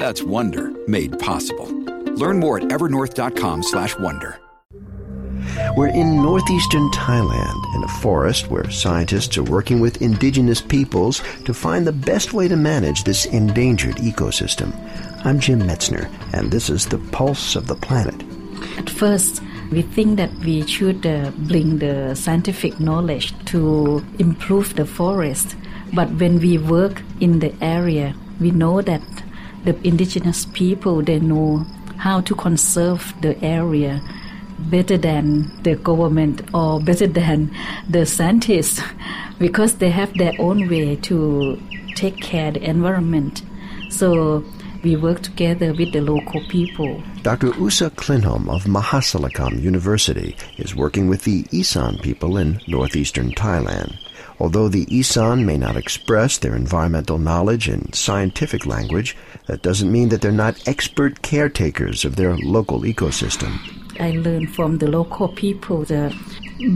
That's Wonder made possible. Learn more at evernorth.com/wonder. We're in northeastern Thailand, in a forest where scientists are working with indigenous peoples to find the best way to manage this endangered ecosystem. I'm Jim Metzner, and this is the Pulse of the Planet. At first, we think that we should uh, bring the scientific knowledge to improve the forest. But when we work in the area, we know that the indigenous people they know how to conserve the area better than the government or better than the scientists because they have their own way to take care the environment so we work together with the local people. Dr. Usa Klinhom of Mahasarakham University is working with the Isan people in northeastern Thailand. Although the Isan may not express their environmental knowledge in scientific language, that doesn't mean that they're not expert caretakers of their local ecosystem. I learned from the local people that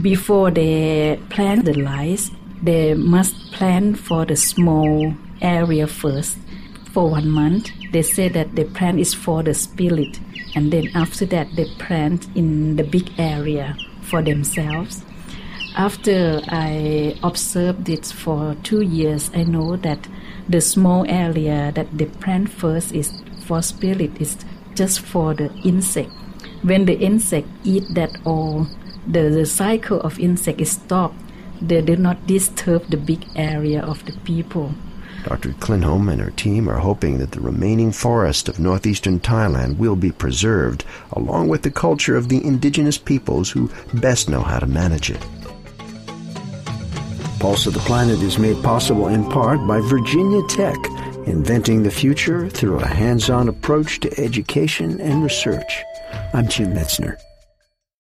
before they plant the rice, they must plant for the small area first for one month. They say that the plant is for the spirit, and then after that, they plant in the big area for themselves. After I observed it for two years, I know that the small area that they plant first is for spirit is just for the insect. When the insect eat that all, the, the cycle of insect is stopped. They do not disturb the big area of the people. Dr. Klinhom and her team are hoping that the remaining forest of northeastern Thailand will be preserved, along with the culture of the indigenous peoples who best know how to manage it. Pulse of the Planet is made possible in part by Virginia Tech, inventing the future through a hands on approach to education and research. I'm Jim Metzner.